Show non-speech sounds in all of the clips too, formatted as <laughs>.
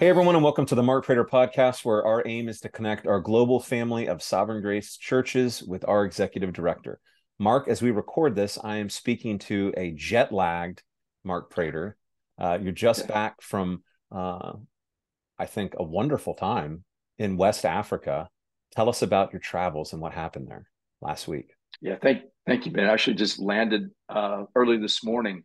Hey, everyone, and welcome to the Mark Prater podcast, where our aim is to connect our global family of Sovereign Grace churches with our executive director. Mark, as we record this, I am speaking to a jet lagged Mark Prater. Uh, you're just back from, uh, I think, a wonderful time in West Africa. Tell us about your travels and what happened there last week. Yeah, thank thank you, Ben. I actually just landed uh, early this morning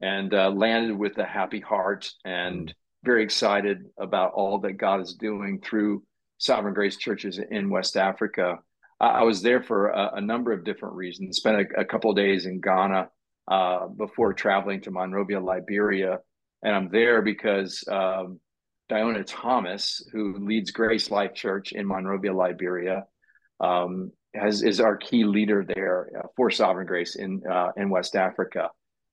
and uh, landed with a happy heart and mm very excited about all that God is doing through Sovereign Grace churches in West Africa. I was there for a, a number of different reasons. Spent a, a couple days in Ghana uh, before traveling to Monrovia, Liberia, and I'm there because um, Diona Thomas, who leads Grace Life Church in Monrovia, Liberia, um, has is our key leader there uh, for Sovereign Grace in uh, in West Africa.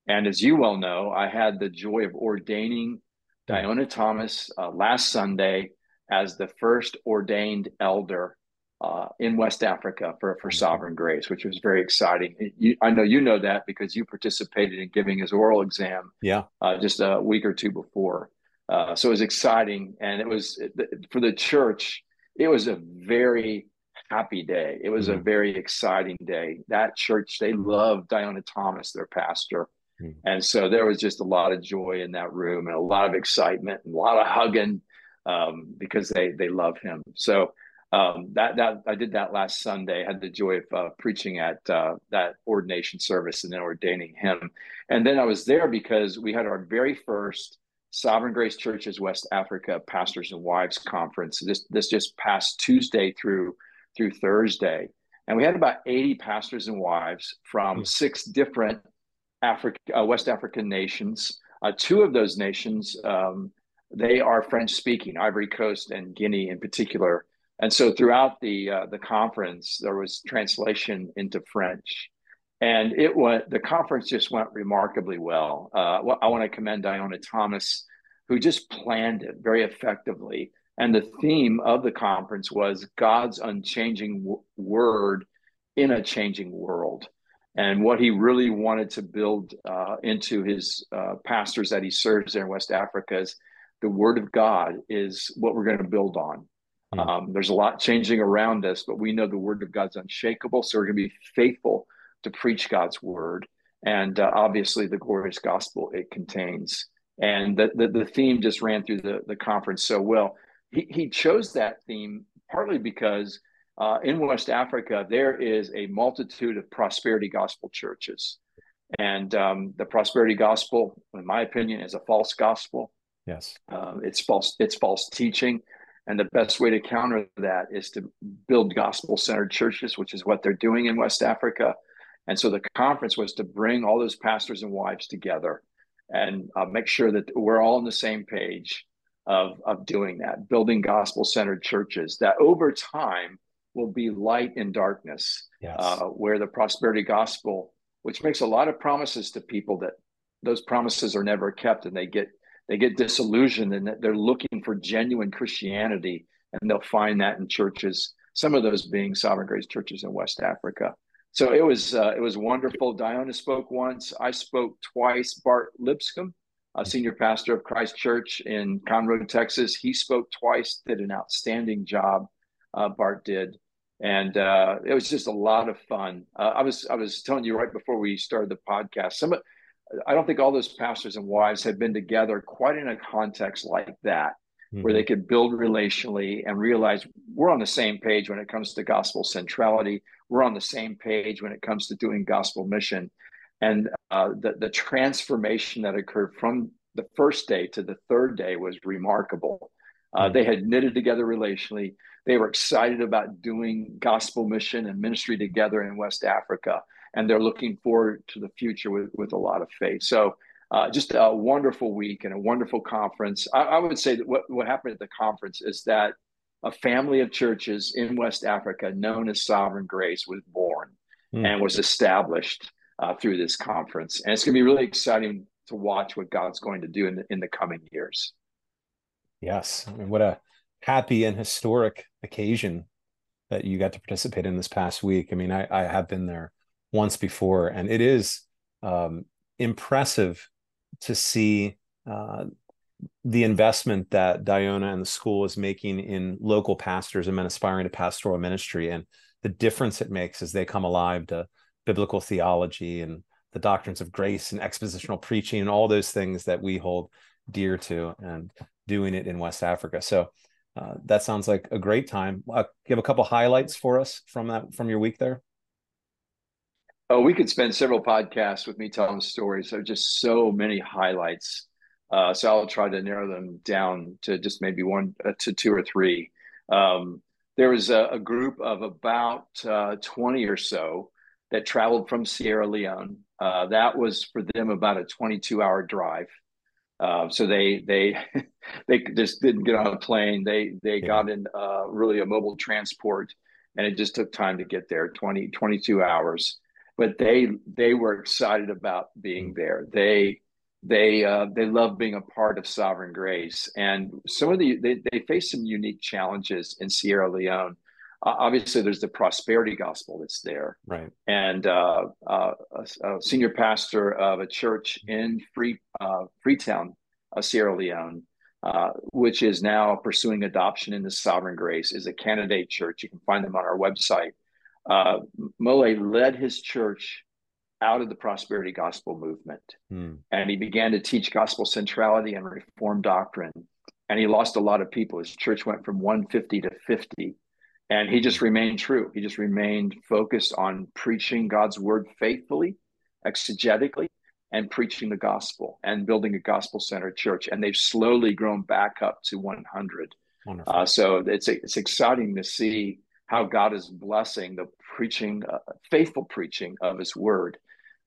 And as you well know, I had the joy of ordaining Diona Thomas uh, last Sunday as the first ordained elder uh, in West Africa for, for Sovereign Grace, which was very exciting. You, I know you know that because you participated in giving his oral exam yeah. Uh, just a week or two before. Uh, so it was exciting. And it was for the church, it was a very happy day. It was mm-hmm. a very exciting day. That church, they loved Diona Thomas, their pastor. Mm. And so there was just a lot of joy in that room and a lot of excitement and a lot of hugging um, because they they love him. So um, that that I did that last Sunday. I had the joy of uh, preaching at uh, that ordination service and then ordaining him. And then I was there because we had our very first Sovereign Grace Churches West Africa Pastors and Wives Conference. This this just past Tuesday through through Thursday, and we had about eighty pastors and wives from mm-hmm. six different Africa, uh, West African nations. Uh, two of those nations, um, they are French speaking, Ivory Coast and Guinea in particular. And so throughout the uh, the conference, there was translation into French, and it went. The conference just went remarkably well. Uh, well I want to commend Diona Thomas, who just planned it very effectively. And the theme of the conference was God's unchanging w- word in a changing world and what he really wanted to build uh, into his uh, pastors that he serves there in West Africa is the Word of God is what we're going to build on. Mm-hmm. Um, there's a lot changing around us, but we know the Word of God's unshakable, so we're going to be faithful to preach God's Word, and uh, obviously the glorious gospel it contains. And the, the, the theme just ran through the the conference so well. He he chose that theme partly because uh, in West Africa, there is a multitude of prosperity gospel churches. And um, the prosperity gospel, in my opinion, is a false gospel. Yes. Uh, it's false, it's false teaching. And the best way to counter that is to build gospel centered churches, which is what they're doing in West Africa. And so the conference was to bring all those pastors and wives together and uh, make sure that we're all on the same page of, of doing that, building gospel centered churches that over time will be light in darkness, yes. uh, where the prosperity gospel, which makes a lot of promises to people that those promises are never kept, and they get they get disillusioned, and they're looking for genuine Christianity, and they'll find that in churches. Some of those being Sovereign Grace churches in West Africa. So it was uh, it was wonderful. Diona spoke once. I spoke twice. Bart Lipscomb, a senior pastor of Christ Church in Conroe, Texas, he spoke twice. Did an outstanding job uh, Bart did, and uh, it was just a lot of fun. Uh, I was I was telling you right before we started the podcast. Some, I don't think all those pastors and wives have been together quite in a context like that, mm-hmm. where they could build relationally and realize we're on the same page when it comes to gospel centrality. We're on the same page when it comes to doing gospel mission, and uh, the the transformation that occurred from the first day to the third day was remarkable. Uh, mm-hmm. They had knitted together relationally. They were excited about doing gospel mission and ministry together in West Africa, and they're looking forward to the future with, with a lot of faith. So, uh, just a wonderful week and a wonderful conference. I, I would say that what, what happened at the conference is that a family of churches in West Africa known as Sovereign Grace was born mm. and was established uh, through this conference. And it's going to be really exciting to watch what God's going to do in the, in the coming years. Yes. I mean, what a happy and historic occasion that you got to participate in this past week. I mean, I, I have been there once before, and it is um, impressive to see uh, the investment that Diona and the school is making in local pastors and men aspiring to pastoral ministry and the difference it makes as they come alive to biblical theology and the doctrines of grace and expositional preaching and all those things that we hold dear to and doing it in West Africa. So uh, that sounds like a great time. Uh, give a couple highlights for us from that from your week there. Oh, we could spend several podcasts with me telling stories. There are just so many highlights. Uh, so I'll try to narrow them down to just maybe one uh, to two or three. Um, there was a, a, group of about uh, 20 or so that traveled from Sierra Leone. Uh, that was for them about a 22 hour drive. Uh, so they they <laughs> they just didn't get on a plane. They they yeah. got in uh, really a mobile transport, and it just took time to get there 20 22 hours but they they were excited about being mm. there. They they uh, they love being a part of Sovereign Grace, and some of the they they face some unique challenges in Sierra Leone. Uh, obviously, there's the prosperity gospel that's there, right? And uh, uh a, a, senior pastor of a church in Free uh, Freetown, uh, Sierra Leone, which is now pursuing adoption into Sovereign Grace, is a candidate church. You can find them on our website uh, Mole led his church out of the prosperity gospel movement. Hmm. And he began to teach gospel centrality and reform doctrine. And he lost a lot of people. His church went from 150 to 50. And he just remained true. He just remained focused on preaching God's word faithfully, exegetically, and preaching the gospel and building a gospel centered church. And they've slowly grown back up to 100. Uh, so it's, it's exciting to see how God is blessing the preaching, uh, faithful preaching of His Word.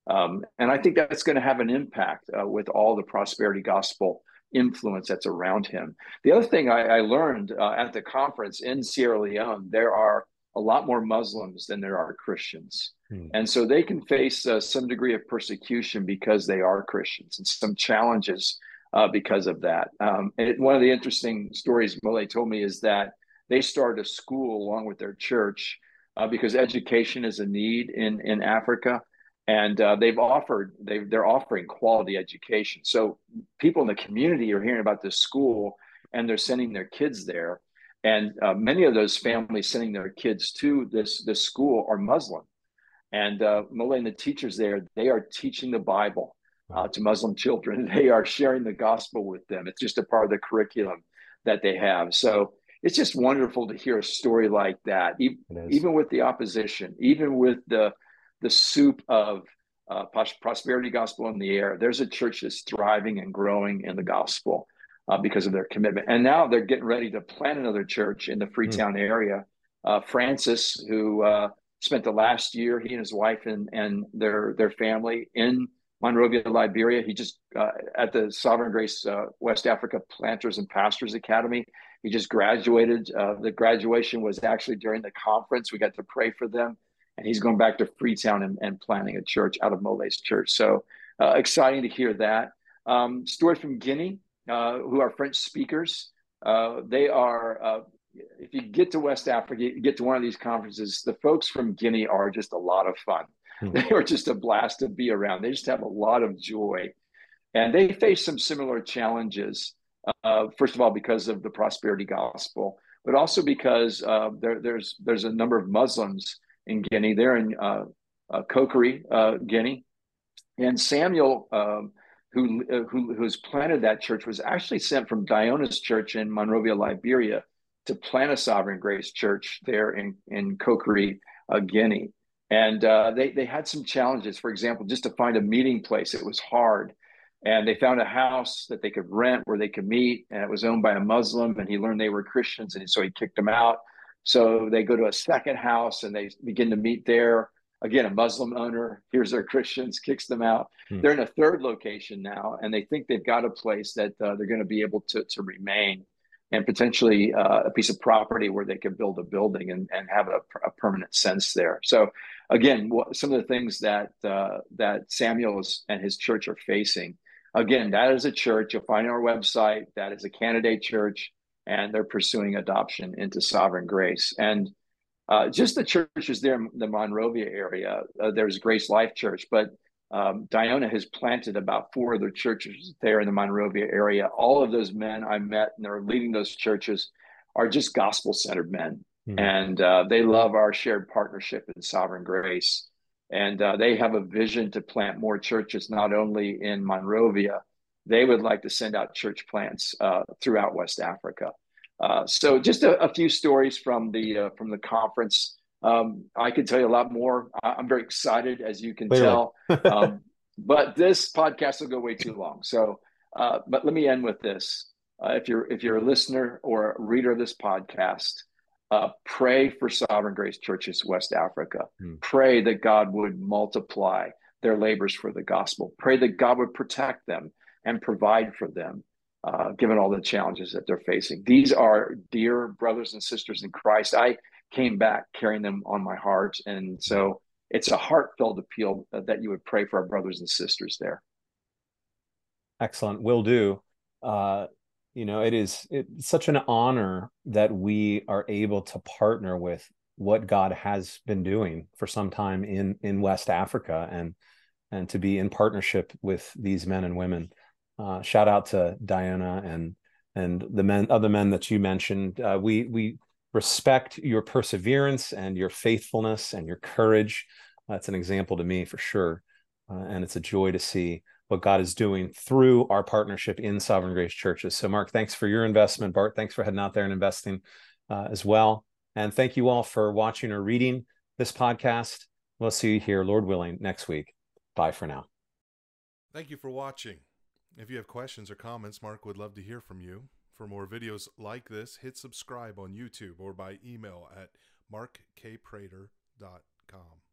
Um, and I think that's going to have an impact uh, with all the prosperity gospel influence that's around him. The other thing I, I learned uh, at the conference in Sierra Leone, there are a lot more Muslims than there are Christians. Hmm. And so they can face uh, some degree of persecution because they are Christians and some challenges uh, because of that. Um, and one of the interesting stories Mole told me is that they started a school along with their church uh, because education is a need in in Africa, and uh, they've offered they they're offering quality education. So people in the community are hearing about this school, and they're sending their kids there. And uh, many of those families sending their kids to this this school are Muslim, and uh, Malay and the teachers there they are teaching the Bible uh, to Muslim children. <laughs> They are sharing the gospel with them. It's just a part of the curriculum that they have. So it's just wonderful to hear a story like that, even, even with the opposition, even with the the soup of uh, prosperity gospel in the air. There's a church that's thriving and growing in the gospel uh, because of their commitment. And now they're getting ready to plant another church in the Freetown mm. area. Uh, Francis, who uh, spent the last year, he and his wife and and their their family in Monrovia, Liberia. He just uh, at the Sovereign Grace uh, West Africa Planters and Pastors Academy. He just graduated. Uh, the graduation was actually during the conference. We got to pray for them, and he's going back to Freetown and, and planning a church out of Mole's church. So uh, exciting to hear that. Um, story from Guinea, uh, who are French speakers. Uh, they are. if you get to West Africa, you get to one of these conferences. The folks from Guinea are just a lot of fun Hmm. <laughs> They are just a blast to be around. They just have a lot of joy. And they face some similar challenges, uh, first of all, because of the prosperity gospel, but also because uh, there, there's, there's a number of Muslims in Guinea. They're in uh, uh, Conakry, uh, Guinea. And Samuel, um, who, uh, who, who's planted that church, was actually sent from Diona's church in Monrovia, Liberia, to plant a Sovereign Grace church there in, in Conakry, uh, Guinea. And uh, they, they had some challenges. For example, just to find a meeting place, it was hard. And they found a house that they could rent where they could meet, and it was owned by a Muslim. And he learned they were Christians, and so he kicked them out. So they go to a second house and they begin to meet there. Again, a Muslim owner hears they're Christians, kicks them out. Hmm. They're in a third location now, and they think they've got a place that uh, they're going to be able to, to remain and potentially uh, a piece of property where they could build a building and, and have a, a permanent sense there. So again, what, some of the things that uh, that Samuel's and his church are facing. Again, that is a church. You'll find on our website that is a candidate church, and they're pursuing adoption into Sovereign Grace. And uh, just the churches there in the Monrovia area. Uh, there's Grace Life Church, but Um, Diona has planted about four other churches there in the Monrovia area. All of those men I met and they're leading those churches are just gospel centered men. Mm-hmm. And uh, they love our shared partnership in sovereign grace. And uh, they have a vision to plant more churches, not only in Monrovia, they would like to send out church plants uh, throughout West Africa. Uh, so, just a, a, few stories from the uh, from the conference. Um, I could tell you a lot more. I'm very excited, as you can Clearly. tell. um, <laughs> but this podcast will go way too long. So, uh, but let me end with this: if you're if you're a listener or a reader of this podcast, uh, pray for Sovereign Grace Churches West Africa. Mm. Pray that God would multiply their labors for the gospel. Pray that God would protect them and provide for them, uh, given all the challenges that they're facing. These are dear brothers and sisters in Christ. I came back carrying them on my heart. And so it's a heartfelt appeal that you would pray for our brothers and sisters there. Excellent. Will do. Uh, you know it is it's such an honor that we are able to partner with what god has been doing for some time in in west africa and and to be in partnership with these men and women uh, shout out to Diona and and the men other men that you mentioned uh, we we respect your perseverance and your faithfulness and your courage that's an example to me for sure uh, and it's a joy to see what God is doing through our partnership in Sovereign Grace Churches. So, Mark, thanks for your investment. Bart, thanks for heading out there and investing uh, as well. And thank you all for watching or reading this podcast. We'll see you here, Lord willing, next week. Bye for now. Thank you for watching. If you have questions or comments, Mark would love to hear from you. For more videos like this, hit subscribe on YouTube or by email at markkprater.com.